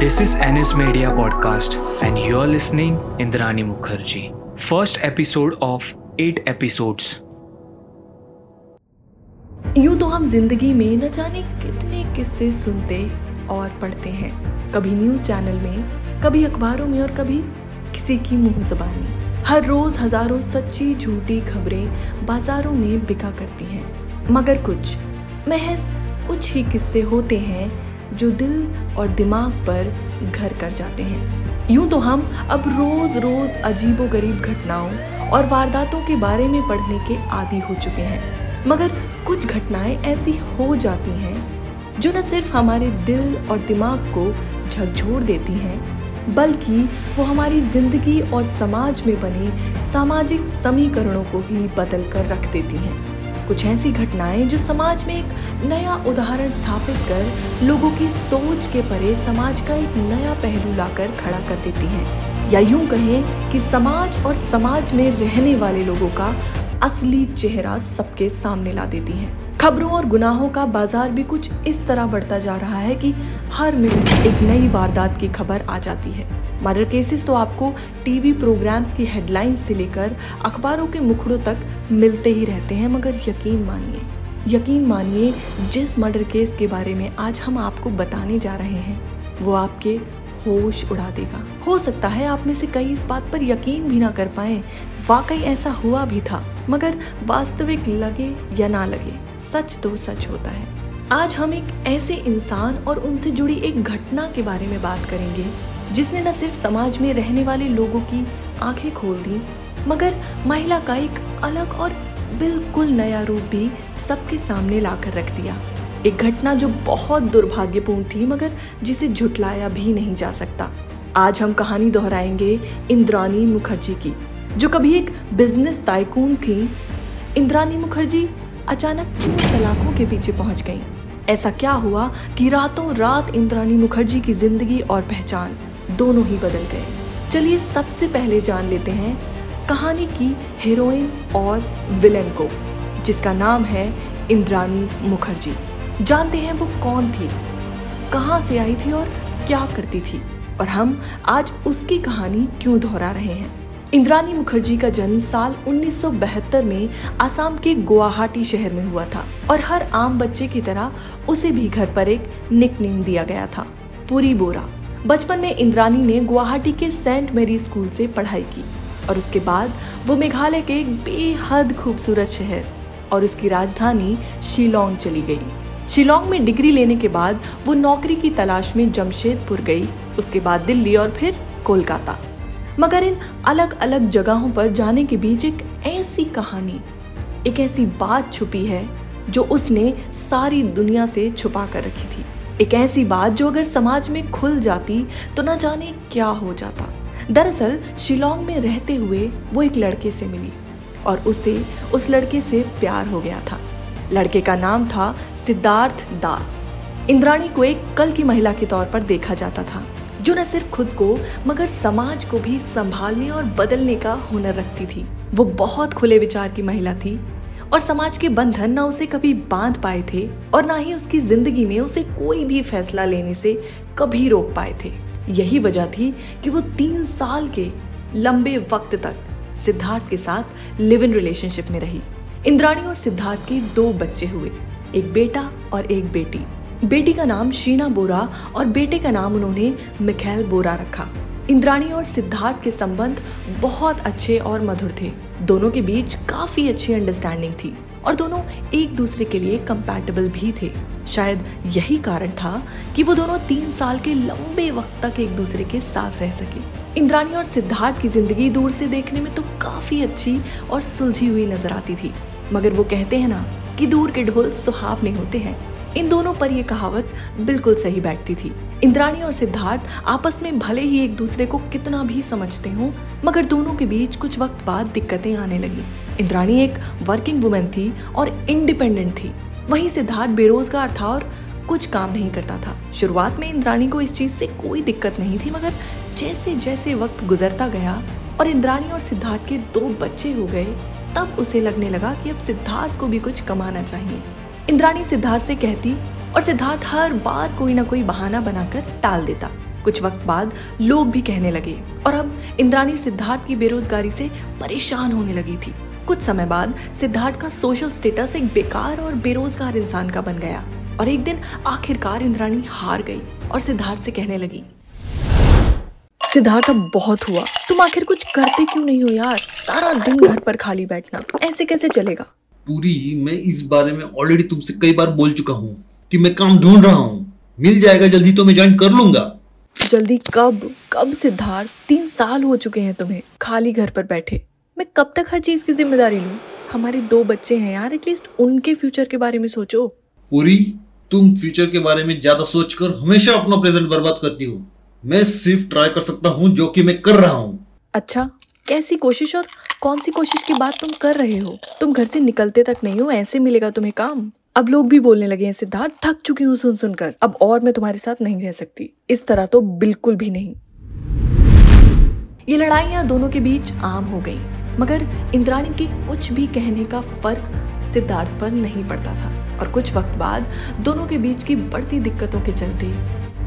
This is Ennis Media Podcast, and you're listening Indrani Mukherjee. First episode of eight episodes. यूँ तो हम ज़िंदगी में न जाने कितने किस्से सुनते और पढ़ते हैं कभी न्यूज़ चैनल में कभी अखबारों में और कभी किसी की मुँह जबानी हर रोज हज़ारों सच्ची झूठी खबरें बाजारों में बिका करती हैं मगर कुछ महज कुछ ही किस्से होते हैं जो दिल और दिमाग पर घर कर जाते हैं। यूँ तो हम अब रोज रोज अजीबो गरीब घटनाओं और वारदातों के बारे में पढ़ने के आदि हो चुके हैं। मगर कुछ घटनाएँ ऐसी हो जाती हैं जो न सिर्फ़ हमारे दिल और दिमाग को झकझोर देती हैं, बल्कि वो हमारी ज़िंदगी और समाज में बने सामाजिक समीकरणों को भी बदल कर रख देती हैं। कुछ ऐसी घटनाएँ जो समाज में एक नया उदाहरण स्थापित कर लोगों की सोच के परे समाज का एक नया पहलू लाकर खड़ा कर देती हैं। या यूँ कहें कि समाज और समाज में रहने वाले लोगों का असली चेहरा सबके सामने ला देती हैं। खबरों और गुनाहों का बाज़ार भी कुछ इस तरह बढ़ता जा रहा है कि हर मिनट एक नई वारदात की खबर आ जाती है। मर्डर केसेस तो आपको टीवी प्रोग्राम्स की हेडलाइंस से लेकर अखबारों के मुखड़ों तक मिलते ही रहते हैं, मगर यकीन मानिए यकीन मानिए, जिस मर्डर केस के बारे में आज हम आपको बताने जा रहे हैं, वो आपके होश उड़ा देगा। हो सकता है आप में से कई इस बात पर यकीन भी ना कर पाए, वाकई ऐसा हुआ भी था, मगर वास्तविक लगे या ना लगे, सच तो सच होता है। आज हम एक ऐसे इंसान और उनसे जुड़ी एक घटना के बारे में बात करेंगे जिसने न सिर्फ़ समाज में रहने वाले लोगों की आँखें खोल दी, मगर महिला का एक अलग और बिल्कुल नया रूप भी सबके सामने लाकर रख दिया। एक घटना जो बहुत दुर्भाग्यपूर्ण थी, मगर जिसे झुटलाया भी नहीं जा सकता। आज हम कहानी दोहराएँगे इंद्रानी मुखर्जी की, जो कभी एक बिज़नेस टाइकून थी। इंद्रानी मुखर्जी अचानक क्यों सलाखों के पीछे पहुँच गईं? ऐसा क्या हुआ कि रातों रात इंद्रानी मुखर्जी की ज़िंदगी और पहचान दोनों ही बदल गए। चलिए सबसे पहले जान लेते हैं कहानी की हीरोइन और विलेन को, जिसका नाम है इंद्रानी मुखर्जी। जानते हैं वो कौन थी, कहाँ से आई थी और क्या करती थी, और हम आज उसकी कहानी क्यों दोहरा रहे हैं। इंद्रानी मुखर्जी का जन्म साल 1972 में आसाम के गुवाहाटी शहर में हुआ था, और हर आम बच्चे की तरह उसे भी घर पर एक निकनेम दिया गया था, पूरी बोरा। बचपन में इंद्रानी ने गुवाहाटी के सेंट मेरी स्कूल से पढ़ाई की और उसके बाद वो मेघालय के एक बेहद खूबसूरत शहर और उसकी राजधानी शिलोंग चली गई। शिलोंग में डिग्री लेने के बाद वो नौकरी की तलाश में जमशेदपुर गई, उसके बाद दिल्ली और फिर कोलकाता। मगर इन अलग अलग जगहों पर जाने के बीच एक ऐसी कहानी, एक ऐसी बात छुपी है जो उसने सारी दुनिया से छुपा कर रखी थी। एक ऐसी बात जो अगर समाज में खुल जाती तो ना जाने क्या हो जाता। दरअसल, शिलोंग में रहते हुए वो एक लड़के से मिली और उसे, उस लड़के से प्यार हो गया था। लड़के का नाम था सिद्धार्थ दास। इंद्राणी को एक कल की महिला के तौर पर देखा जाता था, जो न सिर्फ़ खुद को, मगर समाज को भी संभालने और बदलने का हुनर रखती थी। वो बहुत खुले विचार की महिला थी और समाज के बंधन ना उसे कभी बाँध पाए थे और ना ही उसकी ज़िंदगी में उसे कोई भी फैसला लेने से कभी रोक पाए थे। यही वजह थी कि वो तीन साल के लंबे वक्त तक सिद्धार्थ के साथ लिव इन रिलेशनशिप में रही। इंद्राणी और सिद्धार्थ के दो बच्चे हुए, एक बेटा और एक बेटी। बेटी का नाम शीना बोरा और बेटे का नाम उन्होंने मिखेल बोरा रखा। इंद्राणी और सिद्धार्थ के संबंध बहुत अच्छे और मधुर थे। दोनों के बीच काफ़ी अच्छी अंडरस्टैंडिंग थी और दोनों एक दूसरे के लिए कंपैटिबल भी थे। शायद यही कारण था कि वो दोनों तीन साल के लंबे वक्त तक एक दूसरे के साथ रह सके। इंद्राणी और सिद्धार्थ की ज़िंदगी दूर से देखने में तो काफ़ी अच्छी और सुलझी हुई नज़र आती थी। मगर वो कहते हैं ना कि दूर के ढोल सुहावने होते हैं। इन दोनों पर यह कहावत बिल्कुल सही बैठती थी। इंद्राणी और सिद्धार्थ आपस में भले ही एक दूसरे को कितना भी समझते हो, मगर दोनों के बीच कुछ वक्त बाद दिक्कतें आने लगी। इंद्राणी एक वर्किंग वुमेन थी और इंडिपेंडेंट थी। वहीं सिद्धार्थ बेरोजगार था और कुछ काम नहीं करता था। शुरुआत में इंद्राणी को इस चीज़ से कोई दिक्कत नहीं थी, मगर जैसे जैसे वक्त गुजरता गया और इंद्राणी और सिद्धार्थ के दो बच्चे हो गए, तब उसे लगने लगा कि अब सिद्धार्थ को भी कुछ कमाना चाहिए। इंद्राणी सिद्धार्थ से कहती और सिद्धार्थ हर बार कोई ना कोई बहाना बनाकर टाल देता। कुछ वक्त बाद लोग भी कहने लगे और अब इंद्राणी सिद्धार्थ की बेरोजगारी से परेशान होने लगी थी। कुछ समय बाद सिद्धार्थ का सोशल स्टेटस एक बेकार और बेरोजगार इंसान का बन गया और एक दिन आखिरकार इंद्राणी हार गई और सिद्धार्थ से कहने लगी, सिद्धार्थ अब बहुत हुआ। तुम आखिर कुछ करते क्यों नहीं हो यार? सारा दिन घर पर खाली बैठना। ऐसे कैसे चलेगा? पूरी मैं इस बारे में ऑलरेडी तुमसे कई बार बोल चुका हूँ कि मैं काम ढूंढ रहा हूँ। मिल जाएगा जल्दी तो मैं ज्वाइन कर लूँगा। जल्दी कब कब सिद्धार्थ? तीन साल हो चुके हैं तुम्हें खाली घर पर बैठे। मैं कब तक हर चीज़ की ज़िम्मेदारी लूँ? हमारे दो बच्चे हैं यार एटलीस्ट उनके फ्यूचर के बारे में सोचो। पूरी तुम फ्यूचर के बारे में ज़्यादा सोचकर हमेशा अपना प्रेजेंट बर्बाद करती हो। मैं सिर्फ़ ट्राई कर सकता हूँ जो कि मैं कर रहा हूँ। अच्छा कैसी कोशिश और कौन सी कोशिश की बात तुम कर रहे हो? तुम घर से निकलते तक नहीं हो, ऐसे मिलेगा तुम्हें काम। अब लोग भी बोलने लगे हैं, सिद्धार्थ, थक चुकी हूँ सुन सुनकर। अब और मैं तुम्हारे साथ नहीं रह सकती। इस तरह तो बिल्कुल भी नहीं। ये लड़ाइयाँ दोनों के बीच आम हो गई, मगर इंद्राणी के कुछ भी कहने का फ़र्क सिद्धार्थ पर नहीं पड़ता था। और कुछ वक्त बाद दोनों के बीच की बढ़ती दिक्कतों के चलते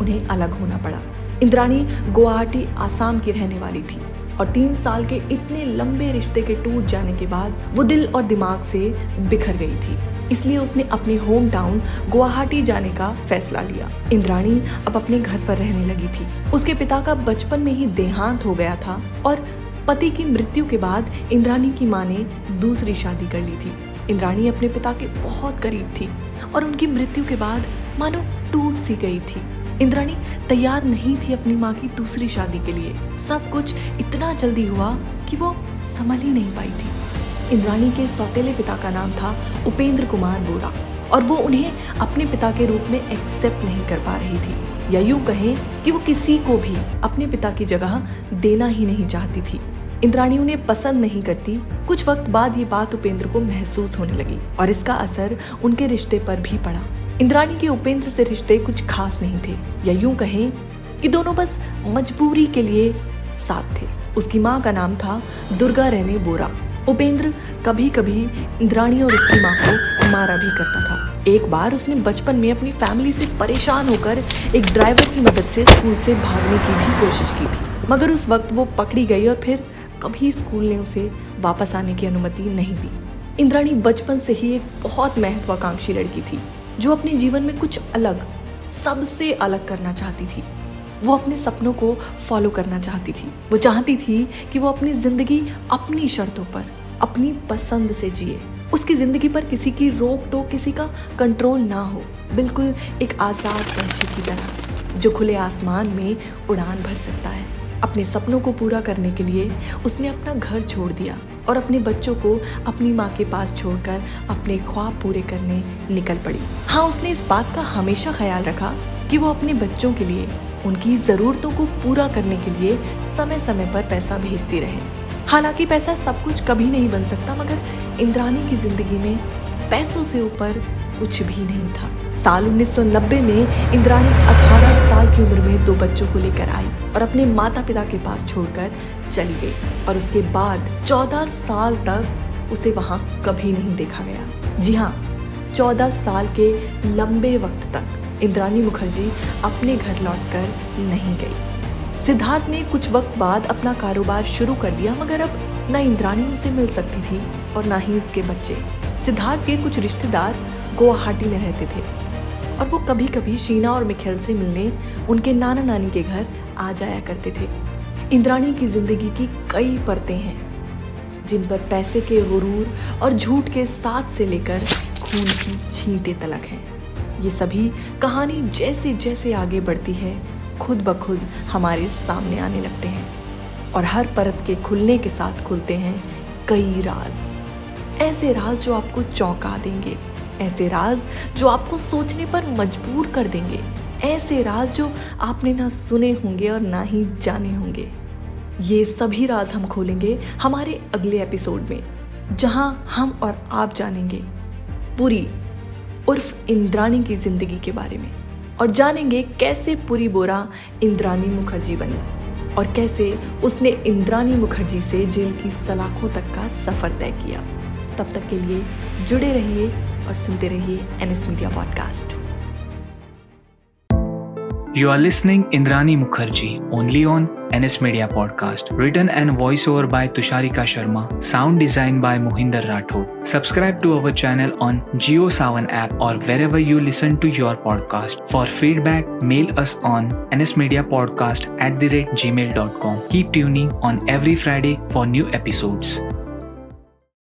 उन्हें अलग होना पड़ा। इंद्राणी गुवाहाटी आसाम की रहने वाली थी। और तीन साल के इतने लंबे रिश्ते के टूट जाने के बाद वो दिल और दिमाग से बिखर गई थी। इसलिए उसने अपने होम टाउन गुवाहाटी जाने का फैसला लिया। इंद्राणी अब अपने घर पर रहने लगी थी। उसके पिता का बचपन में ही देहांत हो गया था और पति की मृत्यु के बाद इंद्राणी की माँ ने दूसरी शादी कर ली थी। इंद्राणी अपने पिता के बहुत करीब थी और उनकी मृत्यु के बाद मानो टूट सी गई थी। इंद्राणी, तैयार नहीं थी अपनी माँ की दूसरी शादी के लिए। सब कुछ इतना जल्दी हुआ कि वो संभल ही नहीं पाई थी। इंद्राणी के सौतेले पिता का नाम था उपेंद्र कुमार बोरा और वो उन्हें अपने पिता के रूप में एक्सेप्ट नहीं कर पा रही थी। या यूँ कहें कि वो किसी को भी अपने पिता की जगह देना ही नहीं चाहती थी। इंद्राणी उन्हें पसंद नहीं करती। कुछ वक्त बाद ये बात उपेंद्र को महसूस होने लगी और इसका असर उनके रिश्ते पर भी पड़ा। इंद्राणी के उपेंद्र से रिश्ते कुछ खास नहीं थे, या यूँ कहें कि दोनों बस मजबूरी के लिए साथ थे। उसकी माँ का नाम था दुर्गा रहने बोरा। उपेंद्र कभी कभी इंद्राणी और उसकी माँ को मारा भी करता था। एक बार उसने बचपन में अपनी फैमिली से परेशान होकर एक ड्राइवर की मदद से स्कूल से भागने की भी कोशिश की थी। मगर उस वक्त वो पकड़ी गई और फिर कभी स्कूल ने उसे वापस आने की अनुमति नहीं दी। इंद्राणी बचपन से ही एक बहुत महत्वाकांक्षी लड़की थी। जो अपने जीवन में कुछ अलग सबसे अलग करना चाहती थी। वो अपने सपनों को फॉलो करना चाहती थी। वो चाहती थी कि वो अपनी ज़िंदगी अपनी शर्तों पर, अपनी पसंद से जिए। उसकी ज़िंदगी पर किसी की रोक टोक, किसी का कंट्रोल ना हो। बिल्कुल एक आज़ाद पंछी की तरह, जो खुले आसमान में उड़ान भर सकता है। अपने सपनों को पूरा करने के लिए उसने अपना घर छोड़ दिया और अपने बच्चों को अपनी माँ के पास छोड़कर अपने ख्वाब पूरे करने निकल पड़ी। हाँ उसने इस बात का हमेशा ख्याल रखा कि वो अपने बच्चों के लिए, उनकी ज़रूरतों को पूरा करने के लिए समय समय पर पैसा भेजती रहे। हालाँकि पैसा सब कुछ कभी नहीं बन सकता, मगर इंद्रानी की ज़िंदगी में पैसों से ऊपर कुछ भी नहीं था। साल 1990 में इंद्राणी 18 साल की उम्र में दो बच्चों को लेकर आई और अपने माता पिता के पास छोड़कर चली गई और उसके बाद 14 साल तक उसे वहाँ कभी नहीं देखा गया। जी हाँ 14 साल के लंबे वक्त तक इंद्राणी मुखर्जी अपने घर लौटकर नहीं गई। सिद्धार्थ ने कुछ वक्त बाद अपना कारोबार शुरू कर दिया, मगर अब न इंद्राणी उसे मिल सकती थी और ना ही उसके बच्चे। सिद्धार्थ के कुछ रिश्तेदार गुवाहाटी में रहते थे। और वो कभी कभी शीना और मिखेल से मिलने उनके नाना नानी के घर आ जाया करते थे। इंद्राणी की ज़िंदगी की कई परतें हैं, जिन पर पैसे के गुरूर और झूठ के साथ से लेकर खून की छींटे तलक हैं। ये सभी कहानी जैसे जैसे आगे बढ़ती है, खुद ब खुद हमारे सामने आने लगते हैं। और हर परत के खुलने के साथ खुलते हैं कई राज। ऐसे राज जो आपको चौंका देंगे। ऐसे राज जो आपको सोचने पर मजबूर कर देंगे। ऐसे राज जो आपने ना सुने होंगे और ना ही जाने होंगे। ये सभी राज हम खोलेंगे हमारे अगले एपिसोड में, जहाँ हम और आप जानेंगे पूरी उर्फ़ इंद्राणी की ज़िंदगी के बारे में और जानेंगे कैसे पूरी बोरा इंद्राणी मुखर्जी बनी और कैसे उसने इंद्राणी मुखर्जी से जेल की सलाखों तक का सफ़र तय किया। तब तक के लिए जुड़े रहिए और सुनते रहिए NS media podcast. You are listening Indrani Mukherjee only on NS media podcast. Written and voice over by Tusharika Sharma. Sound design by Mohinder Rathore. Subscribe to our channel on Jio Saavn app और wherever you listen to your podcast for feedback mail us on N S media podcast at the rate gmail dot com की Friday for new episode